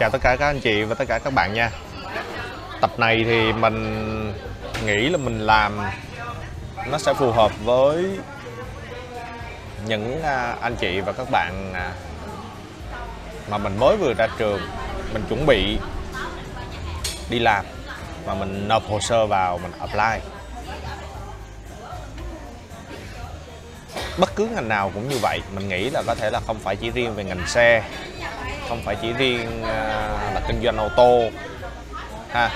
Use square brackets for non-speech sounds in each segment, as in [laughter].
chào tất cả các anh chị và tất cả các bạn nha. Tập này thì mình nghĩ là mình làm nó sẽ phù hợp với những à, anh chị và các bạn à, mà mình mới vừa ra trường. Mình chuẩn bị đi làm và mình nộp hồ sơ vào, mình apply. Bất cứ ngành nào cũng như vậy, mình nghĩ là có thể là không phải chỉ riêng về ngành xe không phải chỉ riêng à, là kinh doanh ô tô. Ha,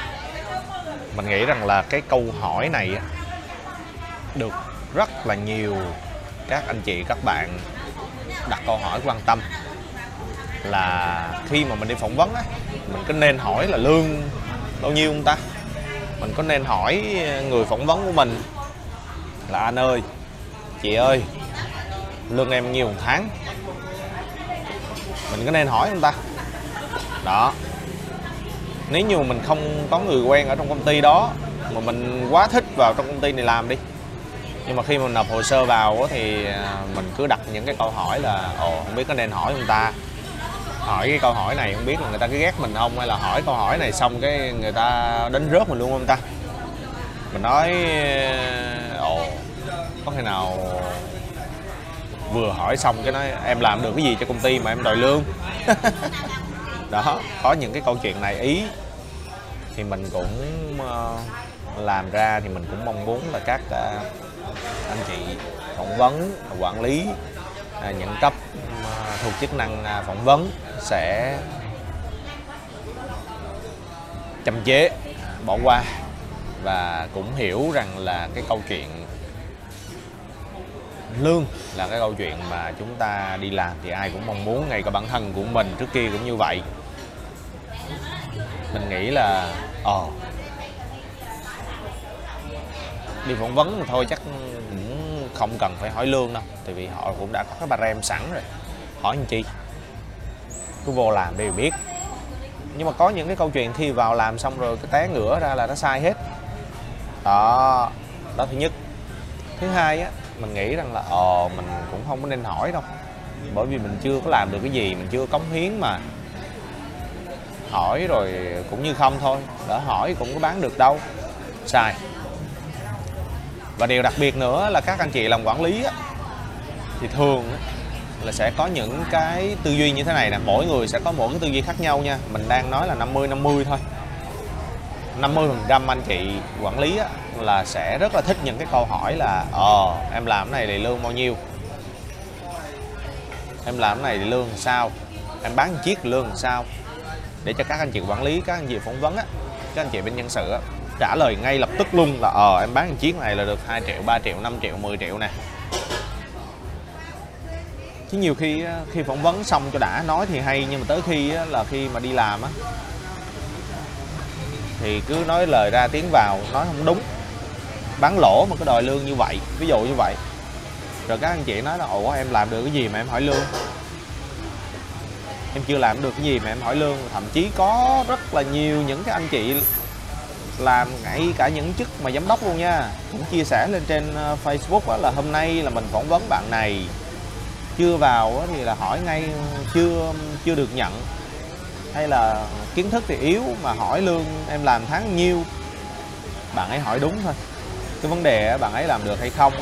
mình nghĩ rằng là cái câu hỏi này được rất là nhiều các anh chị, các bạn đặt câu hỏi quan tâm. Là khi mà mình đi phỏng vấn á, mình có nên hỏi là lương bao nhiêu không ta? Mình có nên hỏi người phỏng vấn của mình là, anh ơi, chị ơi, lương em nhiêu một tháng? Mình có nên hỏi không ta? Đó. Nếu như mình không có người quen ở trong công ty đó, mà mình quá thích vào trong công ty này làm đi. Nhưng mà khi mà nộp hồ sơ vào thì à, mình cứ đặt những cái câu hỏi là, ồ, không biết có nên hỏi không ta? Hỏi cái câu hỏi này không biết là người ta cứ ghét mình không, hay là hỏi câu hỏi này xong cái người ta đánh rớt mình luôn không ta? Mình nói, ồ, có khi nào vừa hỏi xong cái nói em làm được cái gì cho công ty mà em đòi lương? [laughs] Đó có những cái câu chuyện này. Ý thì mình cũng ờ, làm ra thì mình cũng mong muốn là các ờ, anh chị phỏng vấn quản lý à, những cấp ờ, thuộc chức năng phỏng vấn sẽ chậm chế bỏ qua và cũng hiểu rằng là cái câu chuyện lương. Là cái câu chuyện mà chúng ta đi làm thì ai cũng mong muốn, ngay cả bản thân của mình trước kia cũng như vậy. Mình nghĩ là ờ đi phỏng vấn mà thôi chắc cũng không cần phải hỏi lương đâu, tại vì họ cũng đã có cái bà rem sẵn rồi. Hỏi làm chi? Cứ vô làm để biết. Nhưng mà có những cái câu chuyện thi vào làm xong rồi cái té ngửa ra là nó sai hết. Đó đó thứ nhất. Thứ hai á mình nghĩ rằng là ờ mình cũng không có nên hỏi đâu. Bởi vì mình chưa có làm được cái gì mình chưa cống hiến mà hỏi rồi cũng như không thôi. Đỡ hỏi cũng có bán được đâu. Sai. Và điều đặc biệt nữa là các anh chị làm quản lý á, thì thường á, là sẽ có những cái tư duy như thế này nè. Mỗi người sẽ có một cái tư duy khác nhau nha. Mình đang nói là 50 50 thôi. 50% anh chị quản lý á, là sẽ rất là thích những cái câu hỏi là ờ em làm cái này thì lương bao nhiêu? Em làm cái này thì lương sao? Em bán chiếc lương sao? Để cho các anh chị quản lý các anh chị phỏng vấn á các anh chị bên nhân sự á trả lời ngay lập tức luôn là ờ em bán chiếc này là được 2 triệu 3 triệu 5 triệu 10 triệu nè. Chứ nhiều khi khi phỏng vấn xong cho đã nói thì hay nhưng mà tới khi là khi mà đi làm á thì cứ nói lời ra tiếng vào, nói không đúng. Bán lỗ mà cứ đòi lương như vậy, ví dụ như vậy. Rồi các anh chị nói là ủa em làm được cái gì mà em hỏi lương? Em chưa làm được cái gì mà em hỏi lương. Thậm chí có rất là nhiều những cái anh chị làm ngay cả những chức mà giám đốc luôn nha. Cũng chia sẻ lên trên ờ, Facebook là, hôm nay là mình phỏng vấn bạn này. Chưa vào thì là hỏi ngay, chưa chưa được nhận hay là kiến thức thì yếu mà hỏi lương em làm tháng nhiêu? Bạn ấy hỏi đúng thôi. Cái vấn đề bạn ấy làm được hay không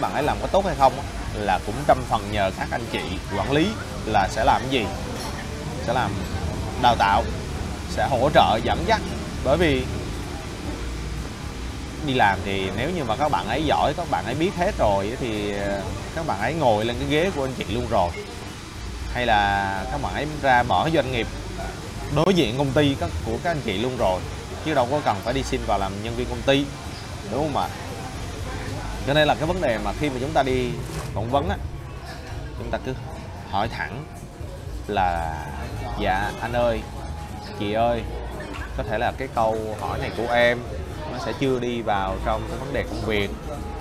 bạn ấy làm có tốt hay không là cũng trăm phần nhờ các anh chị quản lý là sẽ làm cái gì? Sẽ làm đào tạo, sẽ hỗ trợ, dẫn dắt. Bởi vì đi làm thì nếu như mà các bạn ấy giỏi, các bạn ấy biết hết rồi thì ờ, các bạn ấy ngồi lên cái ghế của anh chị luôn rồi. Hay là các bạn ấy ra mở doanh nghiệp đối diện công ty các của các anh chị luôn rồi, chứ đâu có cần phải đi xin vào làm nhân viên công ty, đúng không ạ? Cho nên là cái vấn đề mà khi mà chúng ta đi phỏng vấn á, chúng ta cứ hỏi thẳng là dạ anh ơi, chị ơi, có thể là cái câu hỏi này của em, nó sẽ chưa đi vào trong cái vấn đề công việc.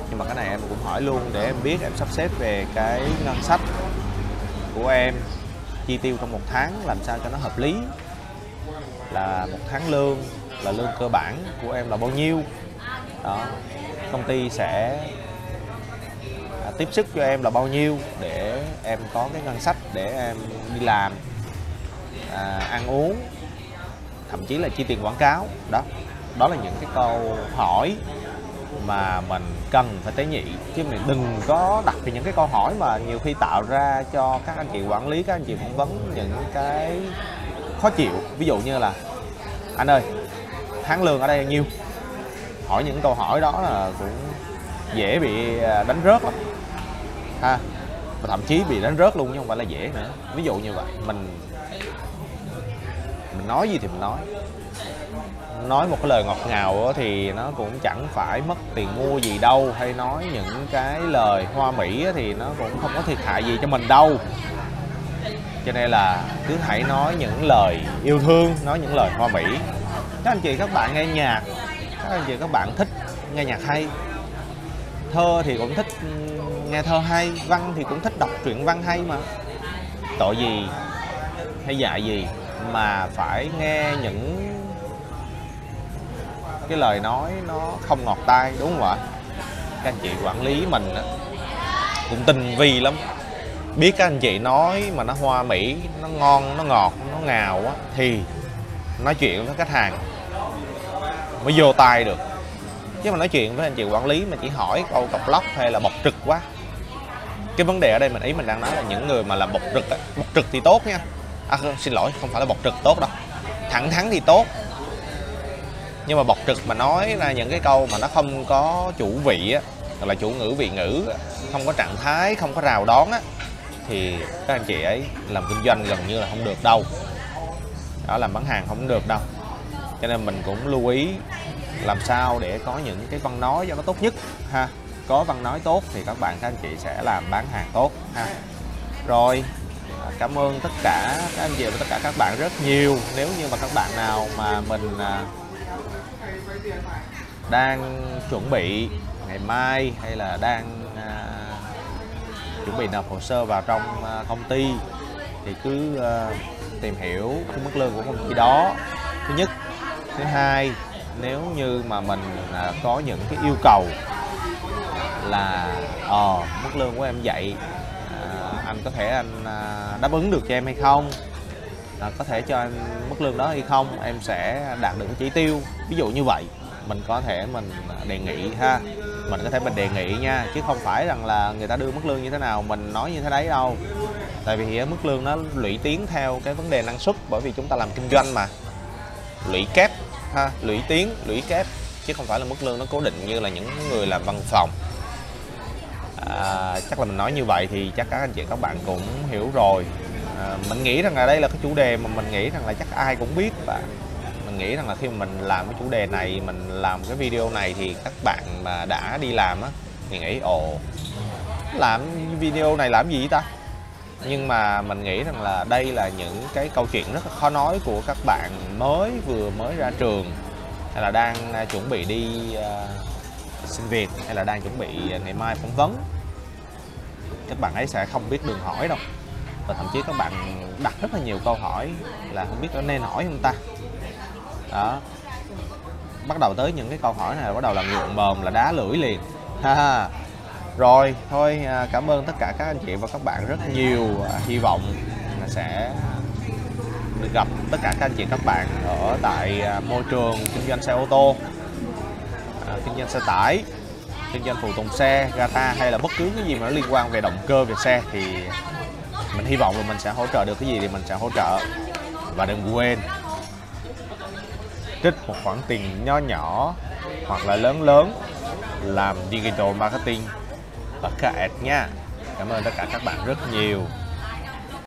Nhưng mà cái này em cũng hỏi luôn để em biết, em sắp xếp về cái ngân sách của em, chi tiêu trong một tháng, làm sao cho nó hợp lý là một tháng lương là lương cơ bản của em là bao nhiêu. Đó công ty sẽ à, tiếp sức cho em là bao nhiêu để em có cái ngân sách để em đi làm à, ăn uống thậm chí là chi tiền quảng cáo. Đó đó là những cái câu hỏi mà mình cần phải tế nhị. Chứ mình đừng có đặt những cái câu hỏi mà nhiều khi tạo ra cho các anh chị quản lý các anh chị phỏng vấn những cái khó chịu. Ví dụ như là, anh ơi, tháng lương ở đây bao nhiêu? Hỏi những câu hỏi đó là cũng dễ bị à, đánh rớt lắm. Ha, và thậm chí bị đánh rớt luôn chứ không phải là dễ nữa. Ví dụ như vậy, mình mình nói gì thì mình nói. Nói một cái lời ngọt ngào thì nó cũng chẳng phải mất tiền mua gì đâu, hay nói những cái lời hoa mỹ thì nó cũng không có thiệt hại gì cho mình đâu cho nên là cứ hãy nói những lời yêu thương, nói những lời hoa mỹ. Các anh chị, các bạn nghe nhạc, các anh chị, các bạn thích nghe nhạc hay. Thơ thì cũng thích nghe thơ hay, văn thì cũng thích đọc truyện văn hay mà. Tội gì hay dạy gì mà phải nghe những cái lời nói nó không ngọt tai, đúng không ạ? Các anh chị quản lý mình cũng tinh vi lắm biết các anh chị nói mà nó hoa mỹ nó ngon nó ngọt nó ngào á thì nói chuyện với khách hàng mới vô tay được. Chứ mà nói chuyện với anh chị quản lý mà chỉ hỏi câu cọc lóc hay là bộc trực quá. Cái vấn đề ở đây mình ý mình đang nói là những người mà làm bộc trực á bộc trực thì tốt nha. À, xin lỗi không phải là bộc trực tốt đâu. Thẳng thắn thì tốt. Nhưng mà bộc trực mà nói ra những cái câu mà nó không có chủ vị á là chủ ngữ vị ngữ không có trạng thái không có rào đón á thì các anh chị ấy làm kinh doanh gần như là không được đâu. Đó, làm bán hàng không được đâu. Cho nên mình cũng lưu ý làm sao để có những cái văn nói cho nó tốt nhất, ha. Có văn nói tốt thì các bạn, các anh chị sẽ làm bán hàng tốt, ha. Rồi, cảm ơn tất cả, các anh chị và tất cả các bạn rất nhiều. Nếu như mà các bạn nào mà mình à, đang chuẩn bị ngày mai hay là đang chuẩn bị nộp hồ sơ vào trong à, công ty thì cứ à, tìm hiểu cái mức lương của công ty đó. Thứ nhất. Thứ hai nếu như mà mình à, có những cái yêu cầu là ờ mức lương của em vậy à, anh có thể anh đáp ứng được cho em hay không? À, có thể cho em mức lương đó hay không? Em sẽ đạt được cái chỉ tiêu. Ví dụ như vậy mình có thể mình đề nghị ha mình có thể mình đề nghị nha chứ không phải rằng là người ta đưa mức lương như thế nào mình nói như thế đấy đâu. Tại vì mức lương nó lũy tiến theo cái vấn đề năng suất bởi vì chúng ta làm kinh doanh mà. Lũy kép ha lũy tiến lũy kép chứ không phải là mức lương nó cố định như là những người làm văn phòng. À, chắc là mình nói như vậy thì chắc các anh chị các bạn cũng hiểu rồi. À, mình nghĩ rằng là đây là cái chủ đề mà mình nghĩ rằng là chắc ai cũng biết và mình nghĩ rằng là khi mà mình làm cái chủ đề này mình làm cái video này thì các bạn mà đã đi làm á thì nghĩ ồ làm video này làm gì ta? Nhưng mà mình nghĩ rằng là đây là những cái câu chuyện rất là khó nói của các bạn mới vừa mới ra trường hay là đang à, chuẩn bị đi uh, xin việc hay là đang chuẩn bị à, ngày mai phỏng vấn. Các bạn ấy sẽ không biết đường hỏi đâu. Và thậm chí các bạn đặt rất là nhiều câu hỏi là không biết có nên hỏi không ta? Đó. Bắt đầu tới những cái câu hỏi này, bắt đầu là ngượng mồm là đá lưỡi liền. Ha rồi, thôi à, cảm ơn tất cả các anh chị và các bạn rất nhiều à, hy vọng là sẽ được gặp tất cả các anh chị các bạn ở tại à, môi trường kinh doanh xe ô tô kinh doanh xe tải, kinh doanh phụ tùng xe, gata hay là bất cứ cái gì mà nó liên quan về động cơ, về xe thì mình hy vọng là mình sẽ hỗ trợ được cái gì thì mình sẽ hỗ trợ. Và đừng quên trích một khoản tiền nho nhỏ hoặc là lớn lớn làm digital marketing. Ở cả nha. Cảm ơn tất cả các bạn rất nhiều.